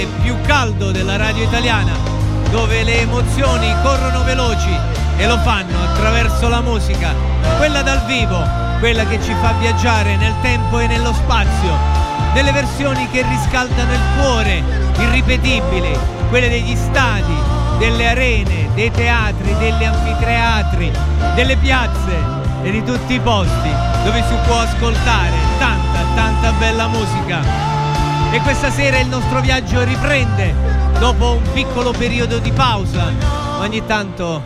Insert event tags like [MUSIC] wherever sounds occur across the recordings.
virtuale più caldo della radio italiana, dove le emozioni corrono veloci e lo fanno attraverso la musica, quella dal vivo, quella che ci fa viaggiare nel tempo e nello spazio, delle versioni che riscaldano il cuore, irripetibili, quelle degli stadi, delle arene, dei teatri, degli anfiteatri, delle piazze e di tutti i posti dove si può ascoltare tanta, tanta bella musica. E questa sera il nostro viaggio riprende dopo un piccolo periodo di pausa. Ogni tanto,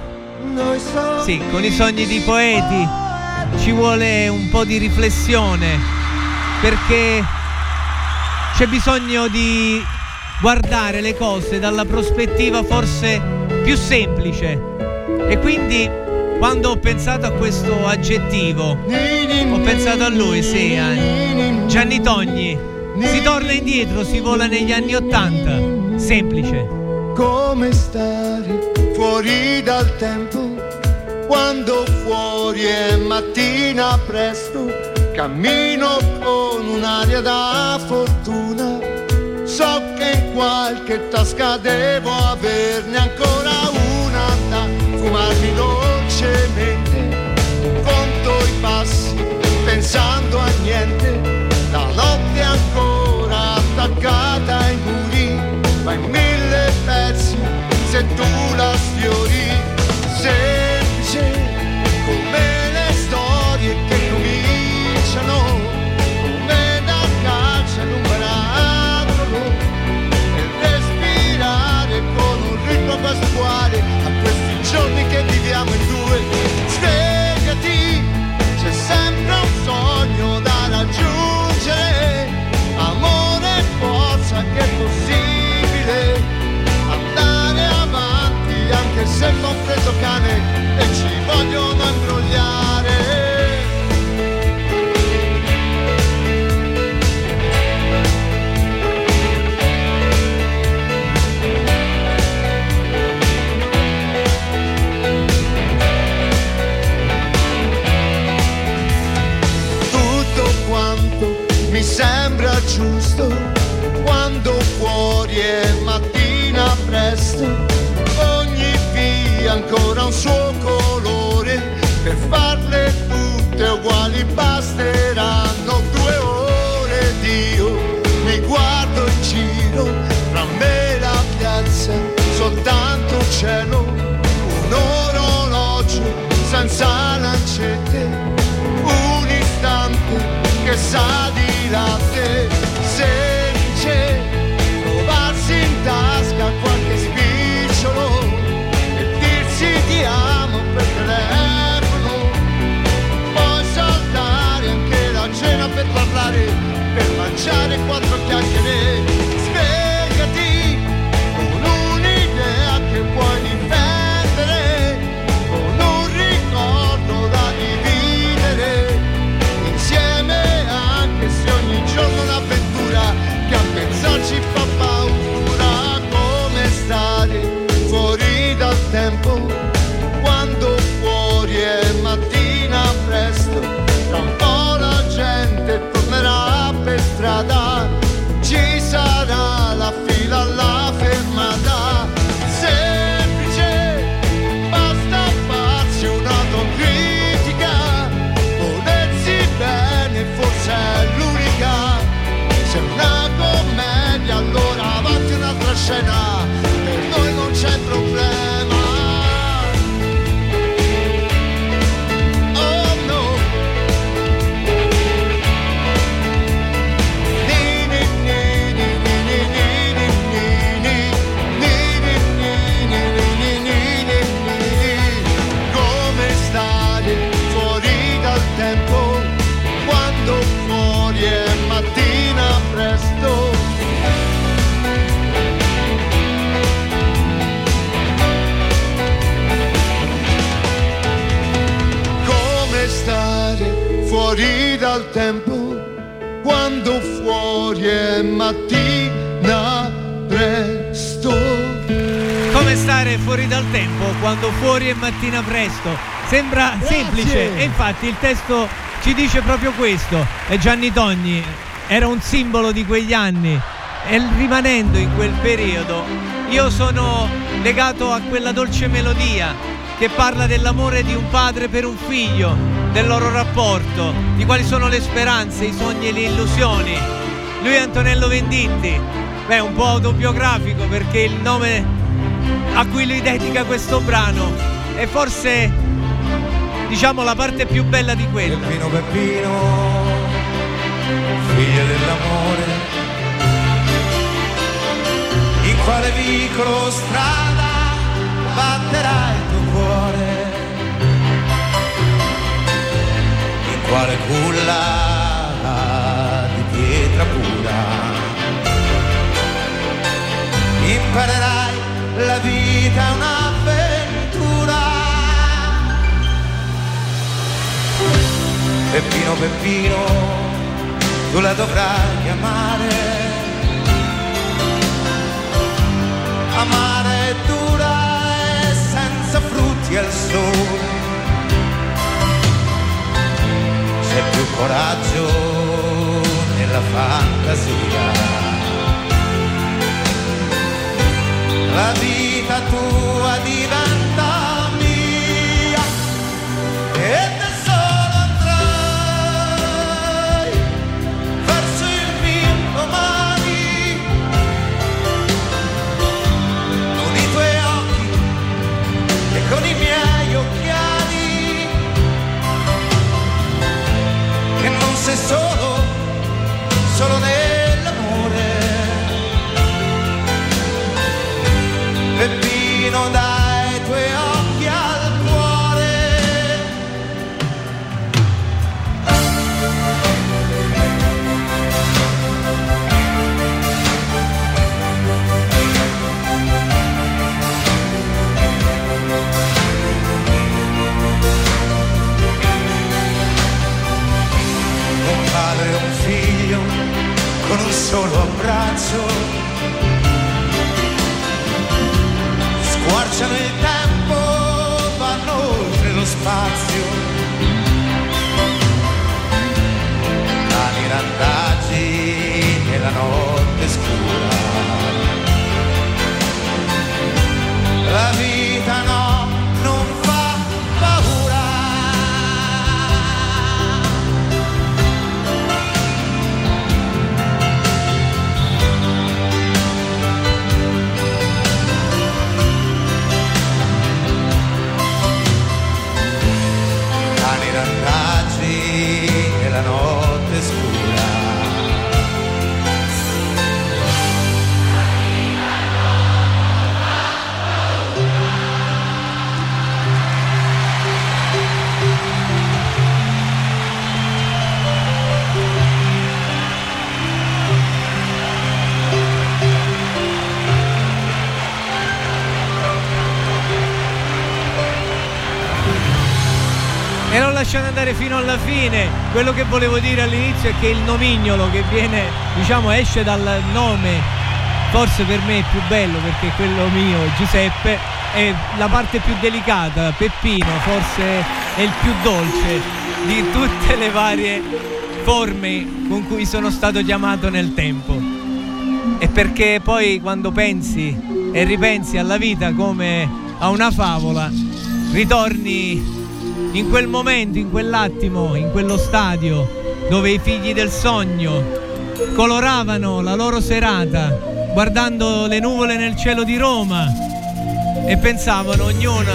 sì, con i sogni di poeti ci vuole un po' di riflessione perché c'è bisogno di guardare le cose dalla prospettiva forse più semplice. E quindi quando ho pensato a questo aggettivo, ho pensato a lui, sì, a Gianni Togni. Si torna indietro, si vola negli anni Ottanta. Semplice. Come stare fuori dal tempo quando fuori è mattina presto, cammino con un'aria da fortuna. So che in qualche tasca devo averne ancora una da fumarmi dolcemente. Conto i passi pensando a niente, la notte ancora attaccata ai muri, ma in mille pezzi se tu la sfiori. Semplice è fuori dal tempo quando fuori è mattina presto. Sembra Grazie. semplice e infatti il testo ci dice proprio questo. E Gianni Togni era un simbolo di quegli anni e rimanendo in quel periodo io sono legato a quella dolce melodia che parla dell'amore di un padre per un figlio, del loro rapporto, di quali sono le speranze, i sogni e le illusioni. Lui è Antonello Venditti, beh un po' autobiografico perché il nome a cui lui dedica questo brano è forse diciamo la parte più bella di quello. Peppino Peppino, figlio dell'amore, in quale vicolo strada batterà il tuo cuore? In quale culla di pietra pura imparerai la vita è un'avventura. Peppino Peppino, tu la dovrai amare. Amare è dura e senza frutti al sole. C'è più coraggio nella fantasia. La vita tua diventa mia e da solo andrai verso il mio domani con i tuoi occhi e con i miei occhiali che non sei solo, solo nell'amore Peppino dai Quello che volevo dire all'inizio è che il nomignolo che viene, diciamo, esce dal nome, forse per me è più bello perché quello mio, Giuseppe, è la parte più delicata. Peppino forse è il più dolce di tutte le varie forme con cui sono stato chiamato nel tempo. E perché poi quando pensi e ripensi alla vita come a una favola, ritorni in quel momento, in quell'attimo, in quello stadio dove i figli del sogno coloravano la loro serata guardando le nuvole nel cielo di Roma e pensavano ognuna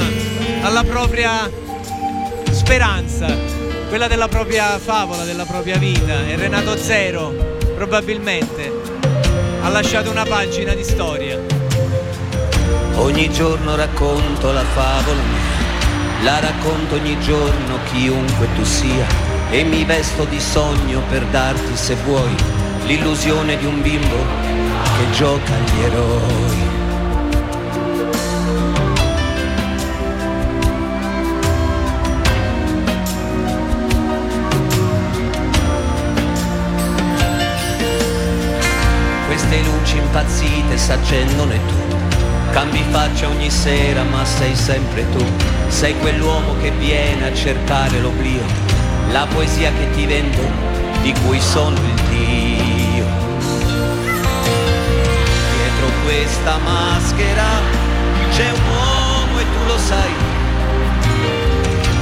alla propria speranza, quella della propria favola, della propria vita. E Renato Zero probabilmente ha lasciato una pagina di storia. Ogni giorno racconto la favola la racconto ogni giorno chiunque tu sia e mi vesto di sogno per darti se vuoi l'illusione di un bimbo che gioca agli eroi. Queste luci impazzite s'accendono e tu Cambi faccia ogni sera ma sei sempre tu, sei quell'uomo che viene a cercare l'oblio, la poesia che ti vendo, di cui sono il Dio. Dietro questa maschera c'è un uomo e tu lo sai,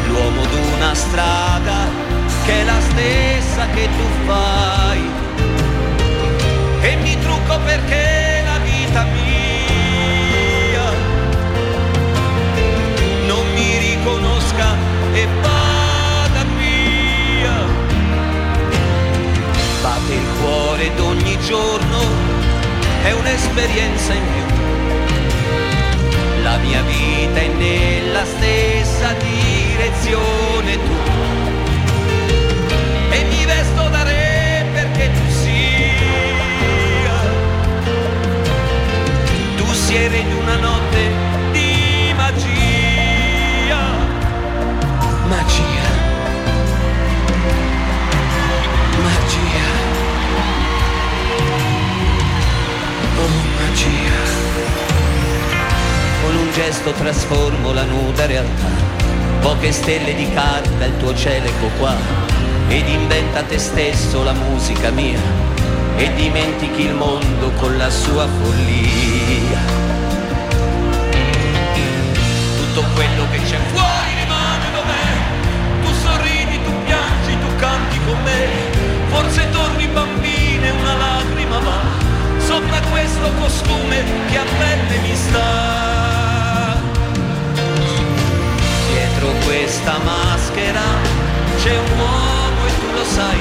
l'uomo d'una strada che è la stessa che tu fai. E mi trucco perché la vita mia e vada via. Batte il cuore d'ogni giorno, è un'esperienza in più. La mia vita è nella stessa direzione tu. E mi vesto da re perché tu sia. Tu sieri di una notte magia. Con un gesto trasformo la nuda realtà. Poche stelle di carta, il tuo cielo ecco qua. Ed inventa te stesso la musica mia. E dimentichi il mondo con la sua follia. Tutto quello che c'è fuori rimane dov'è. Tu sorridi, tu piangi, tu canti con me. Forse torni bambina e una lacrima va. Sopra questo costume che a pelle mi sta. Dietro questa maschera c'è un uomo e tu lo sai,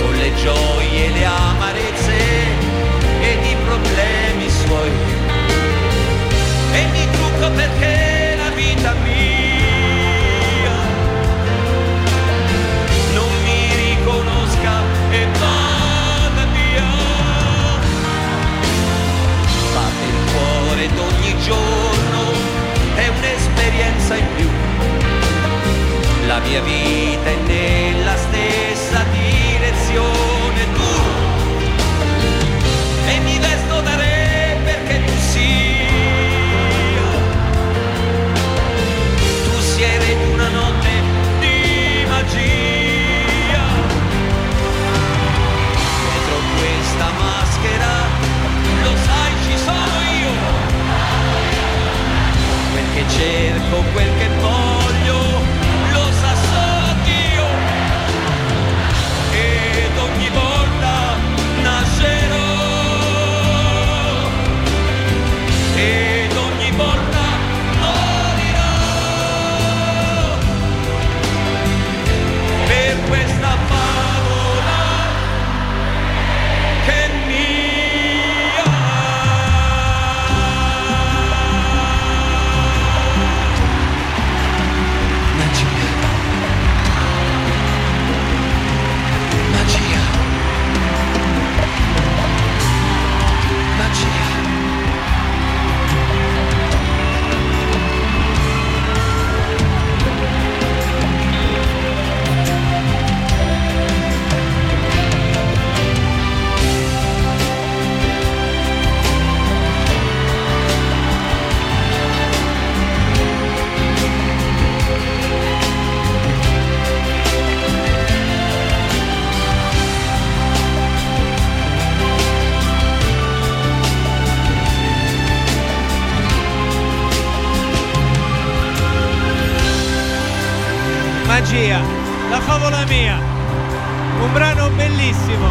con le gioie, le amarezze ed i problemi suoi. E mi trucco perché la vita mia cuore d'ogni giorno, è un'esperienza in più. La mia vita Magia, la favola mia. Un brano bellissimo.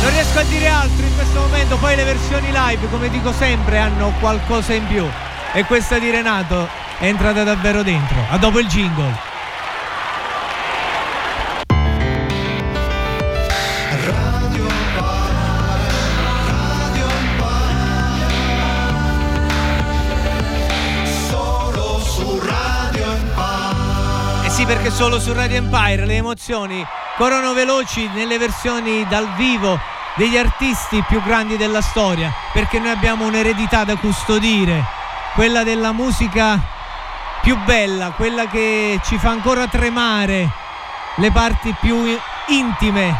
Non riesco a dire altro in questo momento, poi le versioni live, come dico sempre, hanno qualcosa in più. E questa di Renato è entrata davvero dentro. A dopo il jingle. Perché solo su Radio Empire le emozioni corrono veloci nelle versioni dal vivo degli artisti più grandi della storia, perché noi abbiamo un'eredità da custodire, quella della musica più bella, quella che ci fa ancora tremare le parti più intime,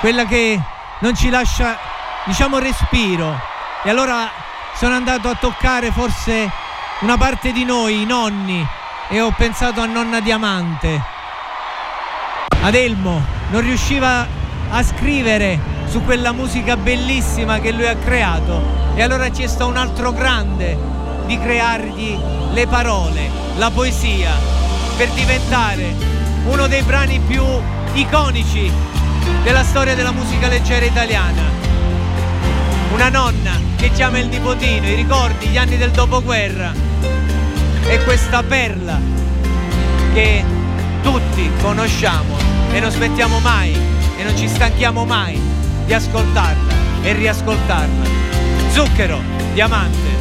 quella che non ci lascia, diciamo, respiro. E allora sono andato a toccare forse una parte di noi, i nonni, e ho pensato a nonna Diamante. Adelmo non riusciva a scrivere su quella musica bellissima che lui ha creato e allora ci sta un altro grande di creargli le parole, la poesia, per diventare uno dei brani più iconici della storia della musica leggera italiana. Una nonna che chiama il nipotino, i ricordi, gli anni del dopoguerra e questa perla che tutti conosciamo e non smettiamo mai e non ci stanchiamo mai di ascoltarla e riascoltarla. Zucchero, diamante.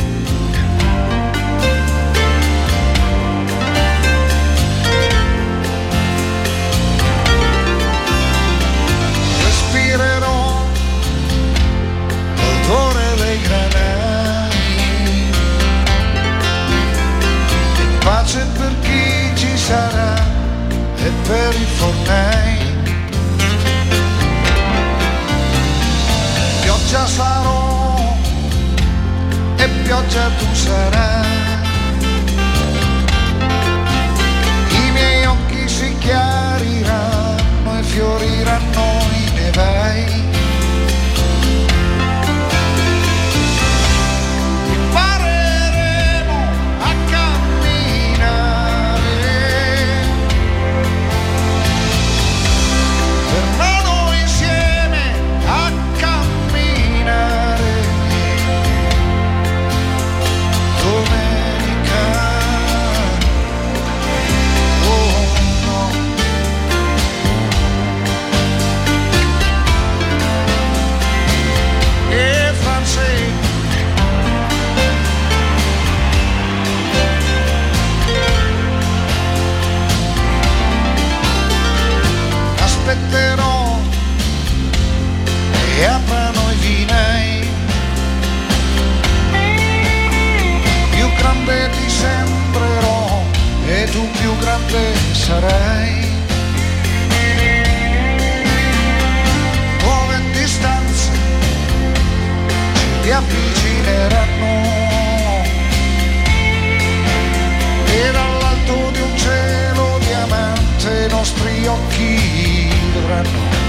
E per i fornei pioggia sarò e pioggia tu sarai i miei occhi si chiariranno e fioriranno i nevai. Sarai. Nuove distanze ci riavvicineranno e dall'alto di un cielo diamante i nostri occhi dovranno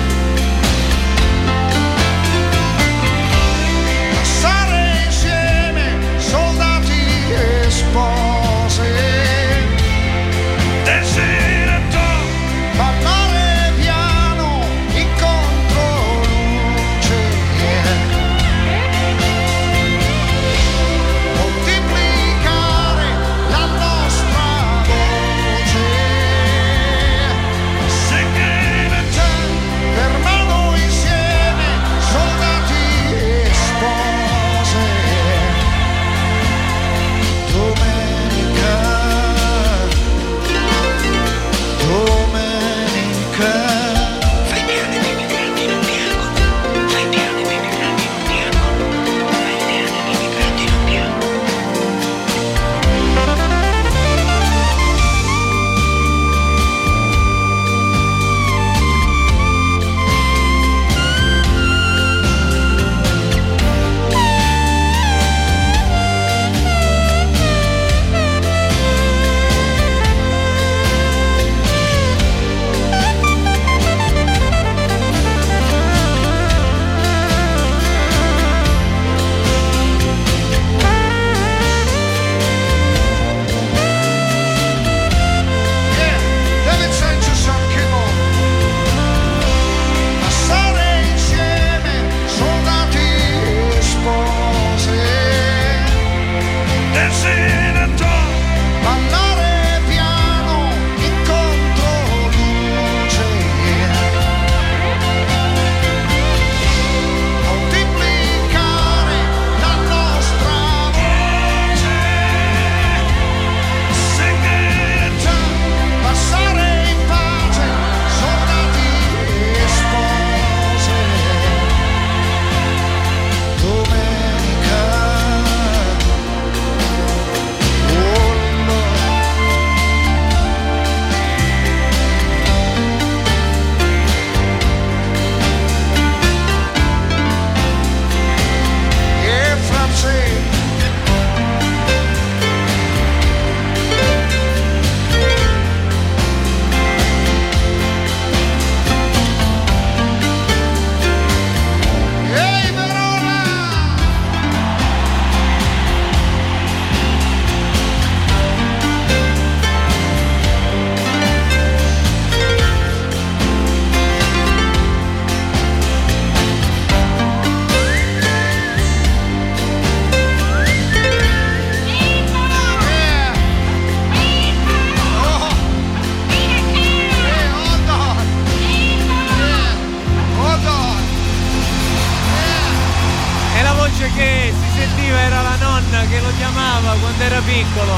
piccolo.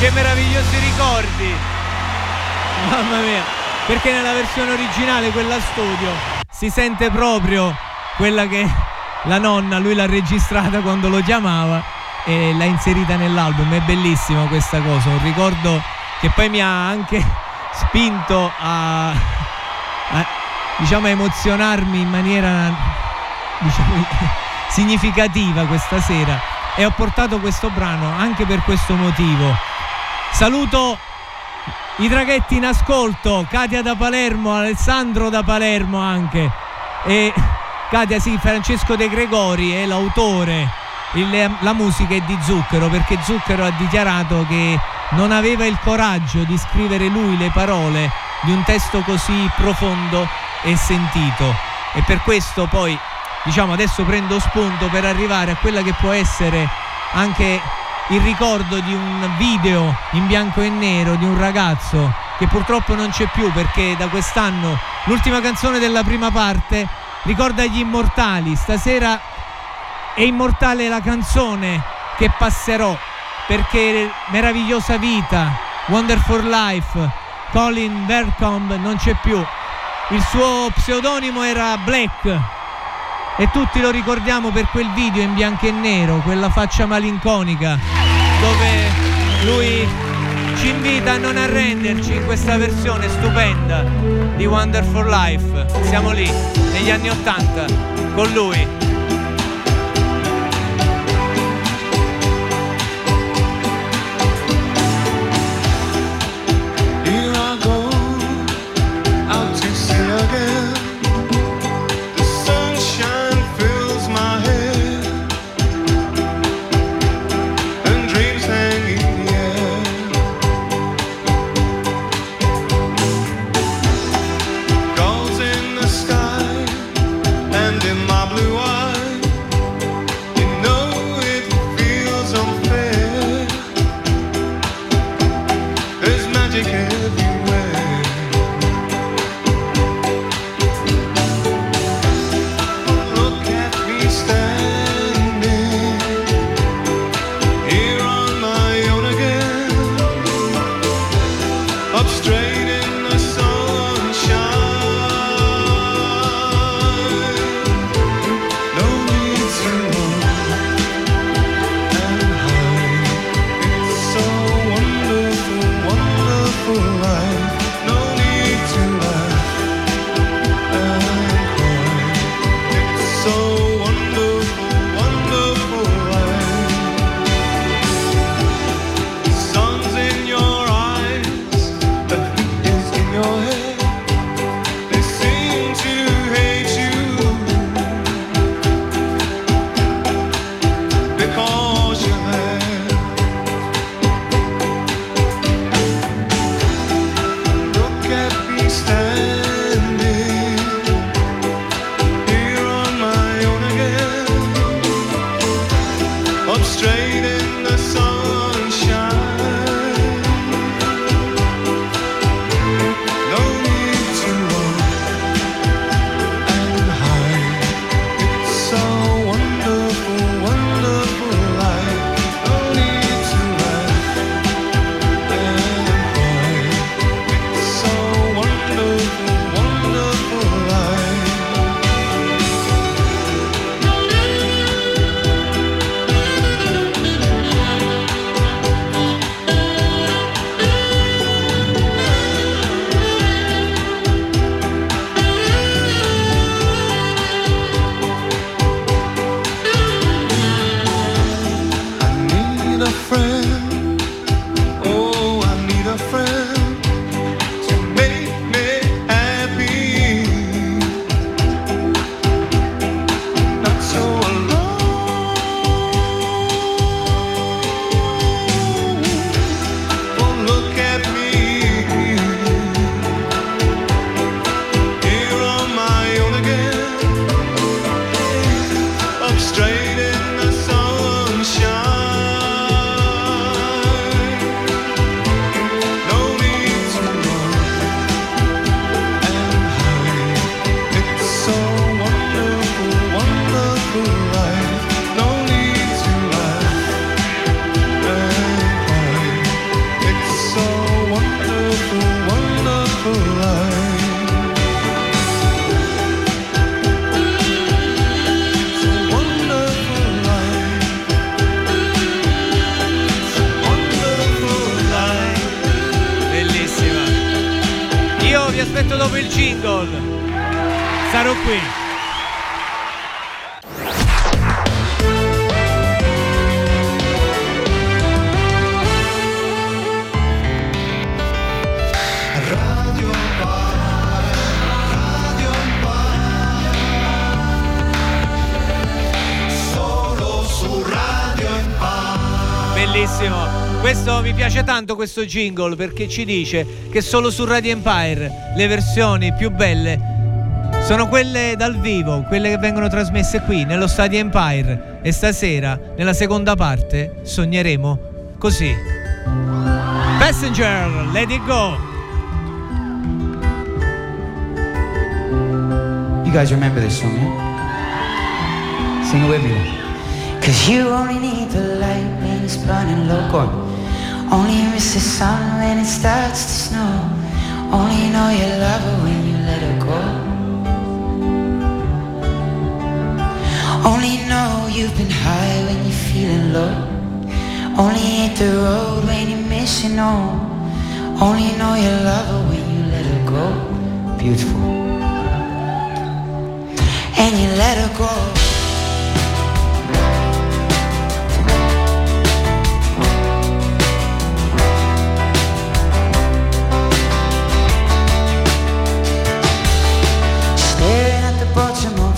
Che meravigliosi ricordi. Mamma mia. Perché nella versione originale, quella studio, si sente proprio quella che la nonna, lui l'ha registrata quando lo chiamava e l'ha inserita nell'album. È bellissima questa cosa, un ricordo che poi mi ha anche spinto a, a diciamo, emozionarmi in maniera diciamo, [LAUGHS] significativa questa sera e ho portato questo brano anche per questo motivo. Saluto i traghetti in ascolto, Katia da Palermo, Alessandro da Palermo anche e Katia sì, Francesco De Gregori è l'autore, il, la musica è di Zucchero perché Zucchero ha dichiarato che non aveva il coraggio di scrivere lui le parole di un testo così profondo e sentito e per questo poi diciamo adesso prendo spunto per arrivare a quella che può essere anche il ricordo di un video in bianco e nero di un ragazzo che purtroppo non c'è più perché da quest'anno l'ultima canzone della prima parte ricorda gli immortali. Stasera è immortale la canzone che passerò perché meravigliosa vita Wonderful Life Colin Vercombe non c'è più. Il suo pseudonimo era Black e tutti lo ricordiamo per quel video in bianco e nero, quella faccia malinconica dove lui ci invita a non arrenderci in questa versione stupenda di Wonderful Life. Siamo lì negli anni Ottanta con lui. Questo jingle perché ci dice che solo su Radio Empire le versioni più belle sono quelle dal vivo, quelle che vengono trasmesse qui nello Stadio Empire e stasera nella seconda parte sogneremo così. Passenger, let it go. You guys remember this song, yeah? Sing it with me. Cause you only need the light when it's burning low. Go on. Only miss the sun when it starts to snow. Only know you love her when you let her go. Only know you've been high when you're feeling low. Only hit the road when you're missing home. Only know you love her when you let her go. Beautiful. And you let her go.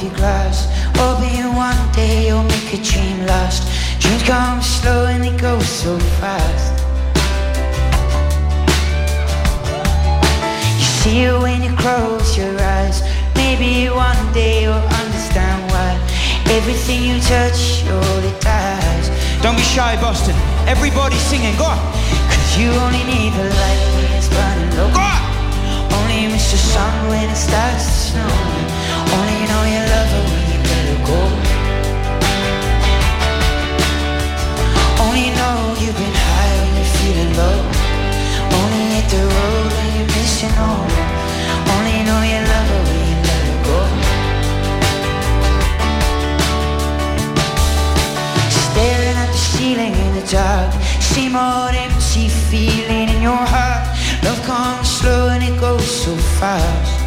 Your glass. One day you'll make a dream last. Dreams come slow and they go so fast. You see it when you close your eyes. Maybe one day you'll understand why Everything you touch surely dies Don't be shy Boston, everybody singing, go on. Cause you only need the light when it's burning low. Go on! Only miss the sun when it starts to snow. Only know you love her when you let her go. Only know you've been high when you're feeling low. Only hit the road when missing home. Only know you love her when you let her go. Staring at the ceiling in the dark. Same old empty feeling in your heart. Love comes slow and it goes so fast.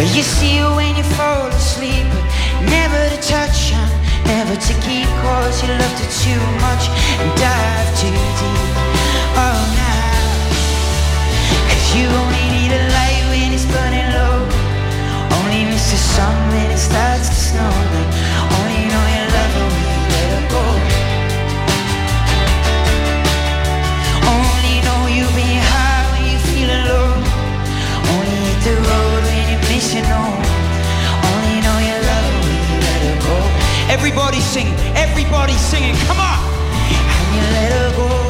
Well, you see her when you fall asleep, but never to touch and never to keep, cause you loved her too much and dive too deep. Oh, now, cause you only everybody singing, come on! And you let her go.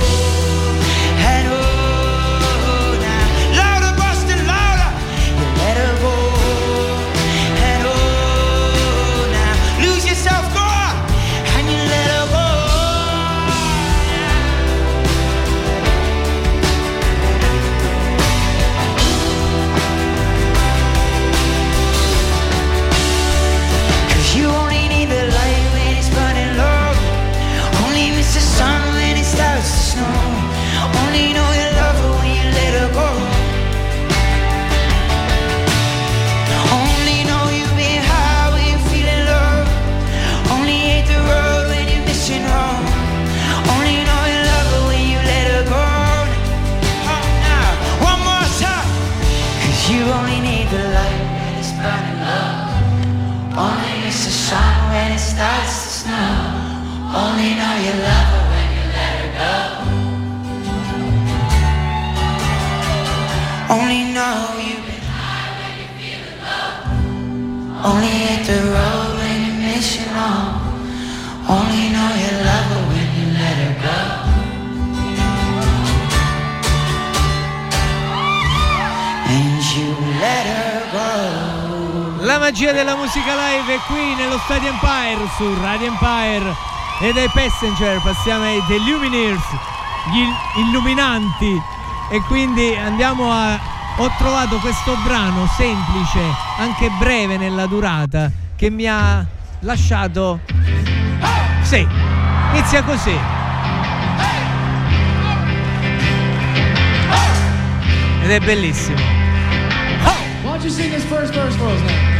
magia della musica live è qui nello Stadio Empire su Radio Empire e dai Passenger passiamo ai The Lumineers, gli illuminanti e quindi andiamo a... ho trovato questo brano semplice, anche breve nella durata, che mi ha lasciato... Sì, inizia così. Ed è bellissimo. Why don't you sing his first verse for us now?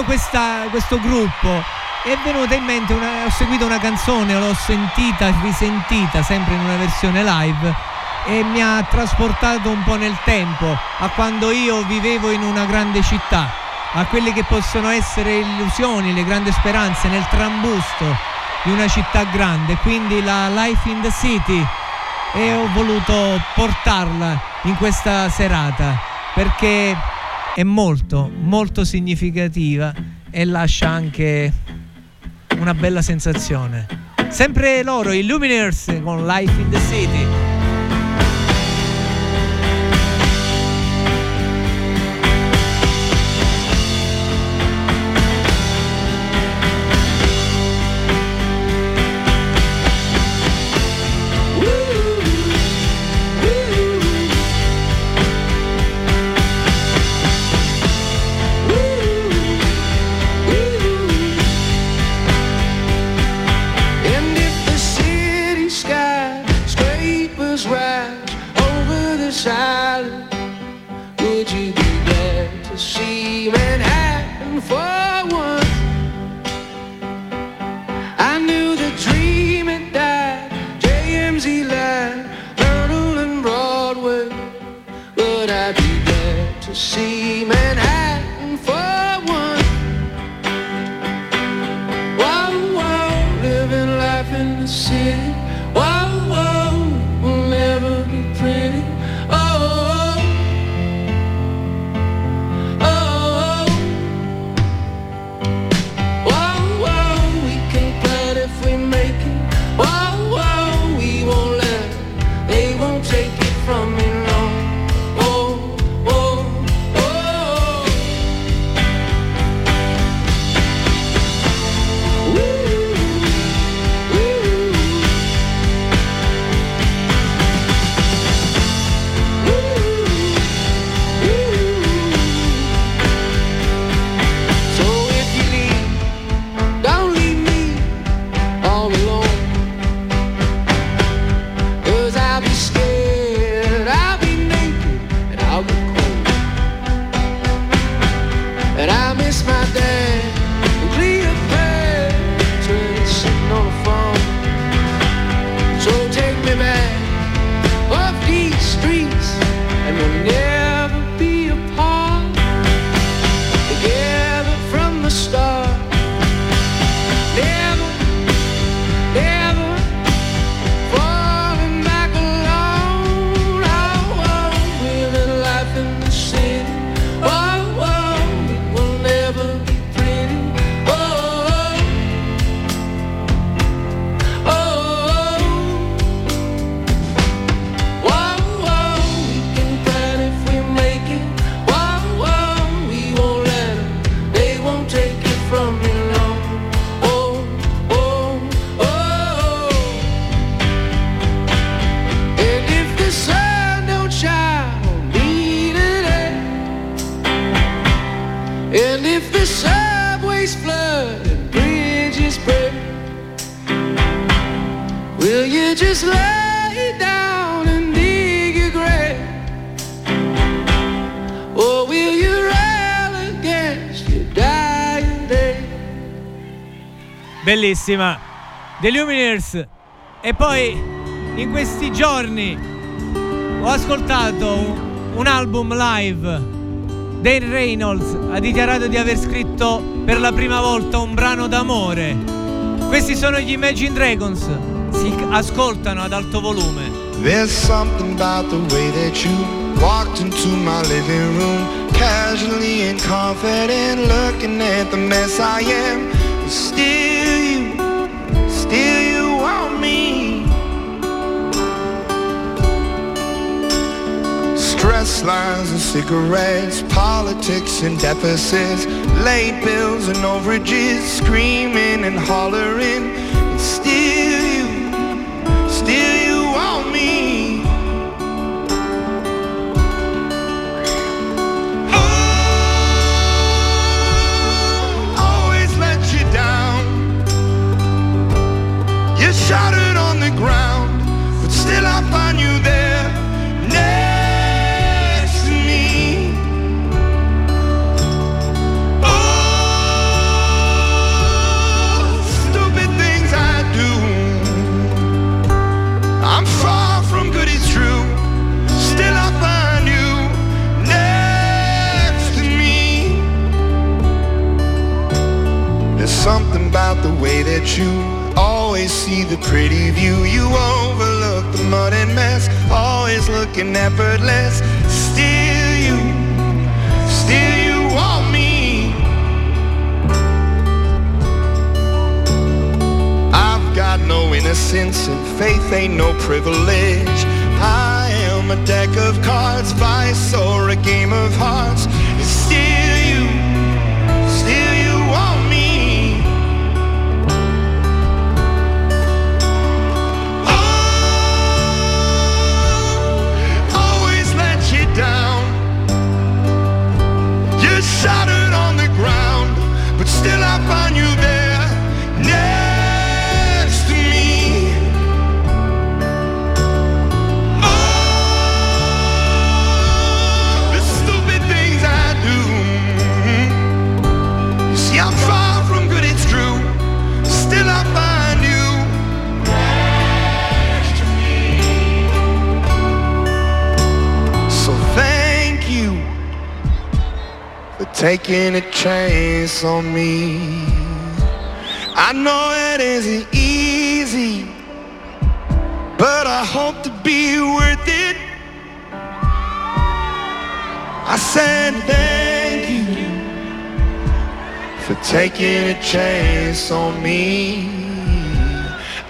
ascoltando questa, questo gruppo è venuta in mente, una, ho seguito una canzone, l'ho sentita, risentita sempre in una versione live e mi ha trasportato un po' nel tempo, a quando io vivevo in una grande città, a quelle che possono essere illusioni, le grandi speranze nel trambusto di una città grande, quindi la Life in the City e ho voluto portarla in questa serata perché è molto molto significativa e lascia anche una bella sensazione. Sempre loro Illuminers con Life in the City. Bellissima. The Lumineers. E poi in questi giorni ho ascoltato un, un album live. Dane Reynolds ha dichiarato di aver scritto per la prima volta un brano d'amore. Questi sono gli Imagine Dragons. Si ascoltano ad alto volume. There's something about the way that you walked into my living room, casually and confident, looking at the mess I am. Still you, still you want me. Stress lines and cigarettes, politics and deficits, late bills and overages, screaming and hollering. Shattered on the ground, but still I find you there next to me. Oh, stupid things I do. I'm far from good, it's true. Still I find you next to me. There's something about the way that you always see the pretty view. You overlook the mud and mess, always looking effortless. Still you, still you want me. I've got no innocence and faith ain't no privilege. I am a deck of cards, vice or a game of hearts. Shattered on the ground, but still I find you taking a chance on me. I know it isn't easy, but I hope to be worth it. I said thank you for taking a chance on me.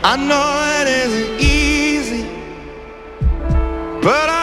I know it isn't easy, but I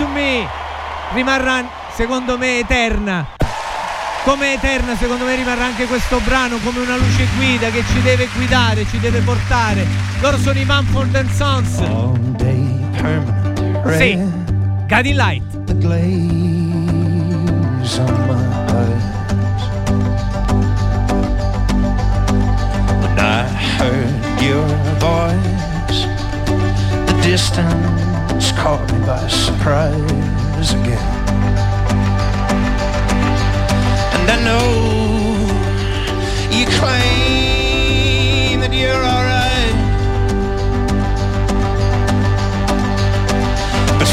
to Me, rimarrà secondo me eterna. Come eterna secondo me rimarrà anche questo brano come una luce guida che ci deve guidare, ci deve portare. Loro sono i Mumford and Sons. Sì, Guiding Light. the glaze on my eyes. When I heard your voice, the distance caught me by surprise again. And I know you claim that you're alright. But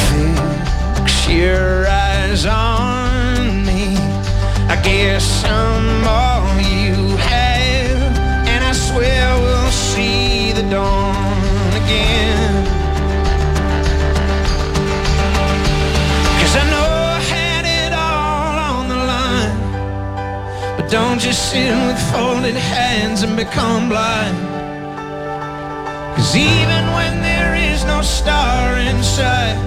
fix your eyes on me. I guess I'm Don't just sit with folded hands and become blind. Cause even when there is no star in sight,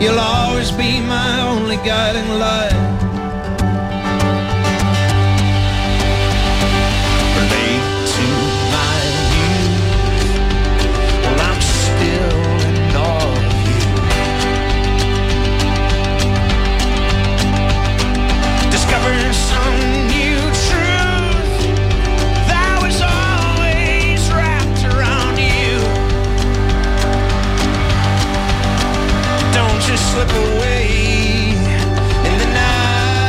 you'll always be my only guiding light. Slip away in the night.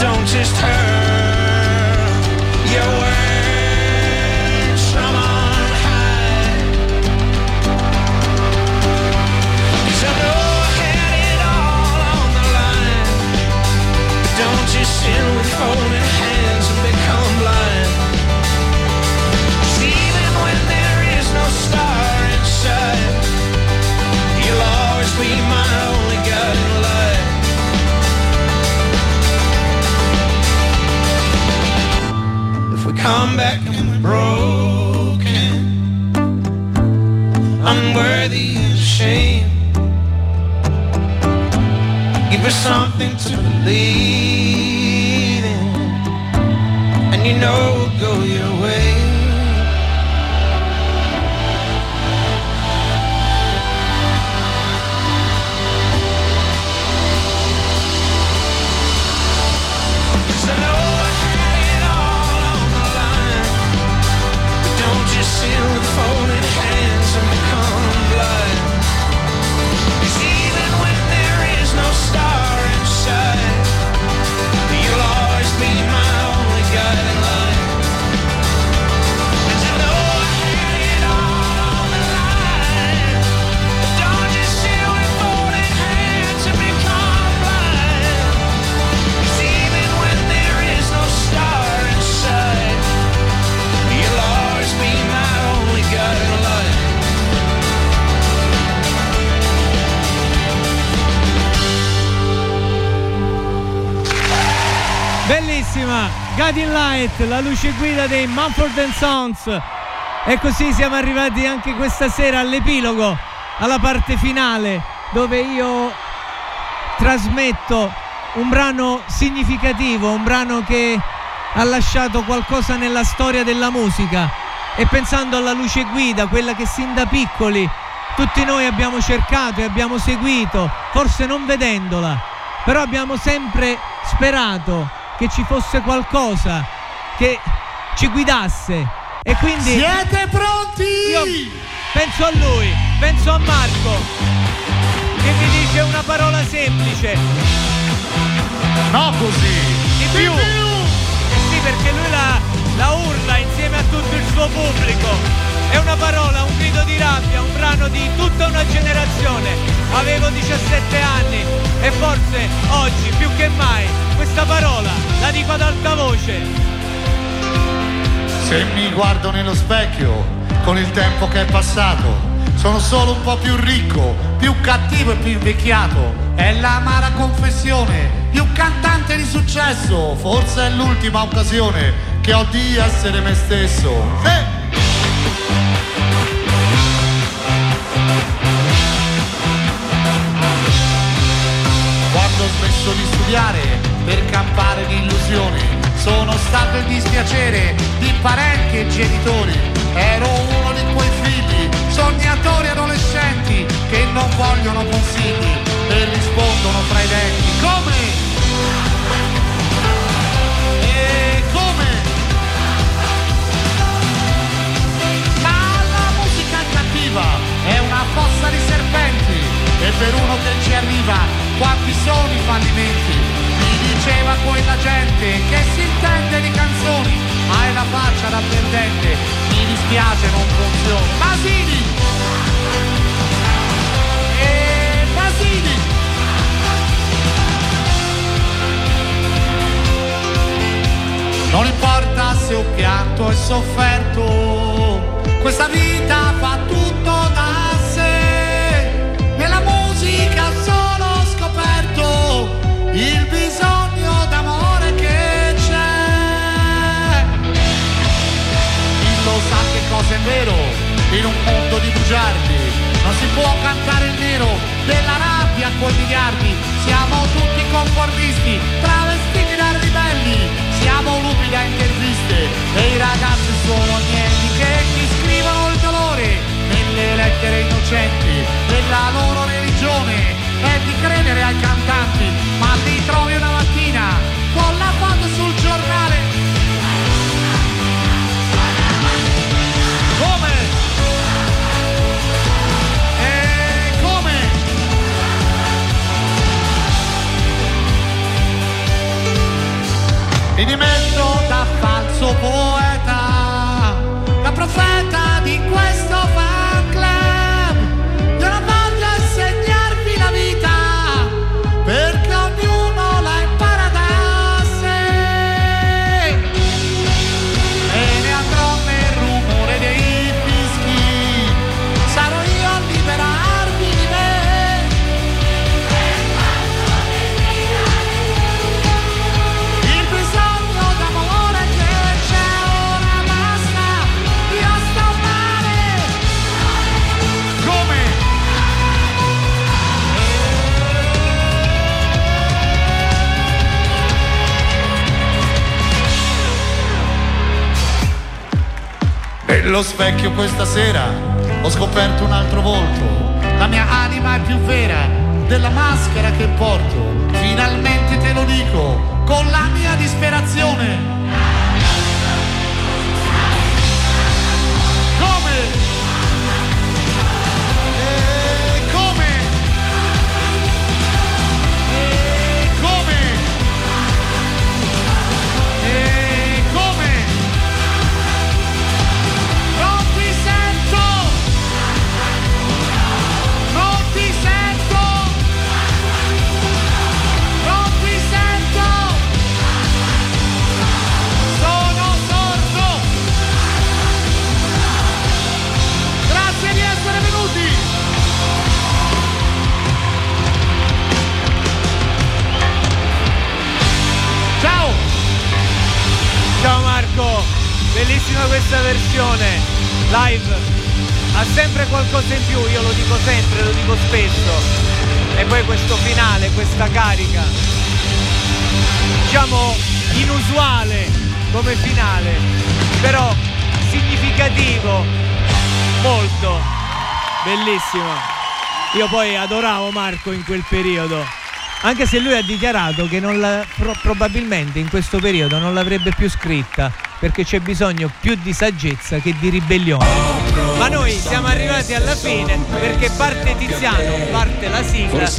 Don't just hurl your words on I know I had it all on the line. Don't with come back and we're broken, unworthy and ashamed. Give us something to believe in, and you know we'll go your way. Light, la luce guida dei Mumford Sons. E così siamo arrivati anche questa sera all'epilogo, alla parte finale, dove io trasmetto un brano significativo, un brano che ha lasciato qualcosa nella storia della musica. E pensando alla luce guida, quella che sin da piccoli tutti noi abbiamo cercato e abbiamo seguito, forse non vedendola, però abbiamo sempre sperato che ci fosse qualcosa che ci guidasse. E quindi Siete pronti? io penso a lui, penso a Marco, che mi dice una parola semplice, No così. di più. Eh sì, perché lui la, la urla insieme a tutto il suo pubblico. È una parola, un grido di rabbia, un brano di tutta una generazione. Avevo 17 anni e forse oggi più che mai questa parola la dico ad alta voce. Se mi guardo nello specchio, con il tempo che è passato, sono solo un po' più ricco, più cattivo e più invecchiato. È l'amara confessione di un cantante di successo. Forse è l'ultima occasione che ho di essere me stesso. Eh! Quando ho smesso di studiare per campare di illusioni, sono stato il dispiacere di parenti e genitori. Ero uno di quei figli, sognatori adolescenti, che non vogliono consigli e rispondono tra i denti. Come? È una fossa di serpenti e per uno che ci arriva quanti sono i fallimenti mi diceva quella gente che si intende di canzoni hai la faccia da perdente mi dispiace non funziona. Basini! E Basini! Non importa se ho pianto e sofferto, questa vita fa tutto bugiardi. Non si può cantare il nero della rabbia coi miliardi. Siamo tutti conformisti, travestiti da ribelli. Siamo lupi da interviste e i ragazzi sono agnelli che ti scrivono il dolore nelle lettere innocenti della loro religione è di credere ai cantanti, ma li trovi una mattina con la foto sul Mi dimetto da falso poeta, da profeta di questo fan Nello specchio questa sera ho scoperto un altro volto. La mia anima è più vera della maschera che porto. Finalmente te lo dico con la mia disperazione. Bellissima questa versione live. Ha sempre qualcosa in più, io lo dico sempre, lo dico spesso. E poi questo finale, questa carica. Diciamo inusuale come finale, però significativo, molto bellissimo. Io poi adoravo Marco in quel periodo. Anche se lui ha dichiarato che non la- pro- probabilmente in questo periodo non l'avrebbe più scritta perché c'è bisogno più di saggezza che di ribellione. Ma noi siamo arrivati alla fine perché parte Tiziano, parte la sigla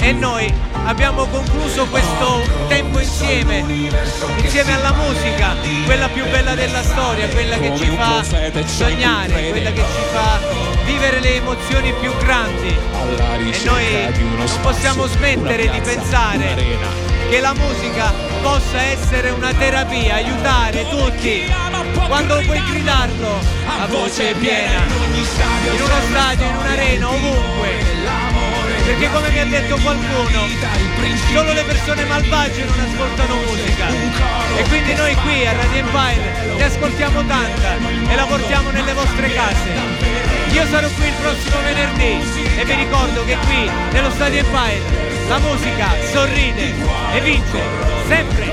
e noi abbiamo concluso questo tempo insieme, insieme alla musica, quella più bella della storia, quella che ci fa sognare, quella che ci fa vivere le emozioni più grandi. E noi non possiamo smettere di pensare che la musica possa essere una terapia, aiutare tutti. Quando puoi gridarlo a voce piena, in uno stadio, in un'arena, ovunque. Perché come mi ha detto qualcuno, solo le persone malvagie non ascoltano musica. E quindi noi qui a Radio Empire ne ascoltiamo tanta e la portiamo nelle vostre case. Io sarò qui il prossimo venerdì e vi ricordo che qui nello Stadio Empire la musica sorride e vince sempre.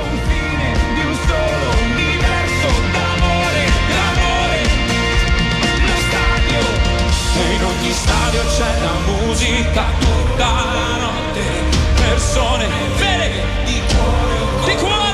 in ogni stadio c'è la musica tutta la notte. Persone vere di cuore, di cuore.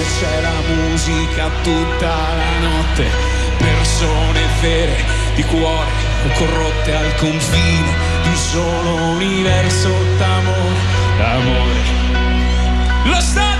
Stadio c'è la musica tutta la notte, persone vere di cuore corrotte al confine di un solo universo d'amore, d'amore. Lo stadio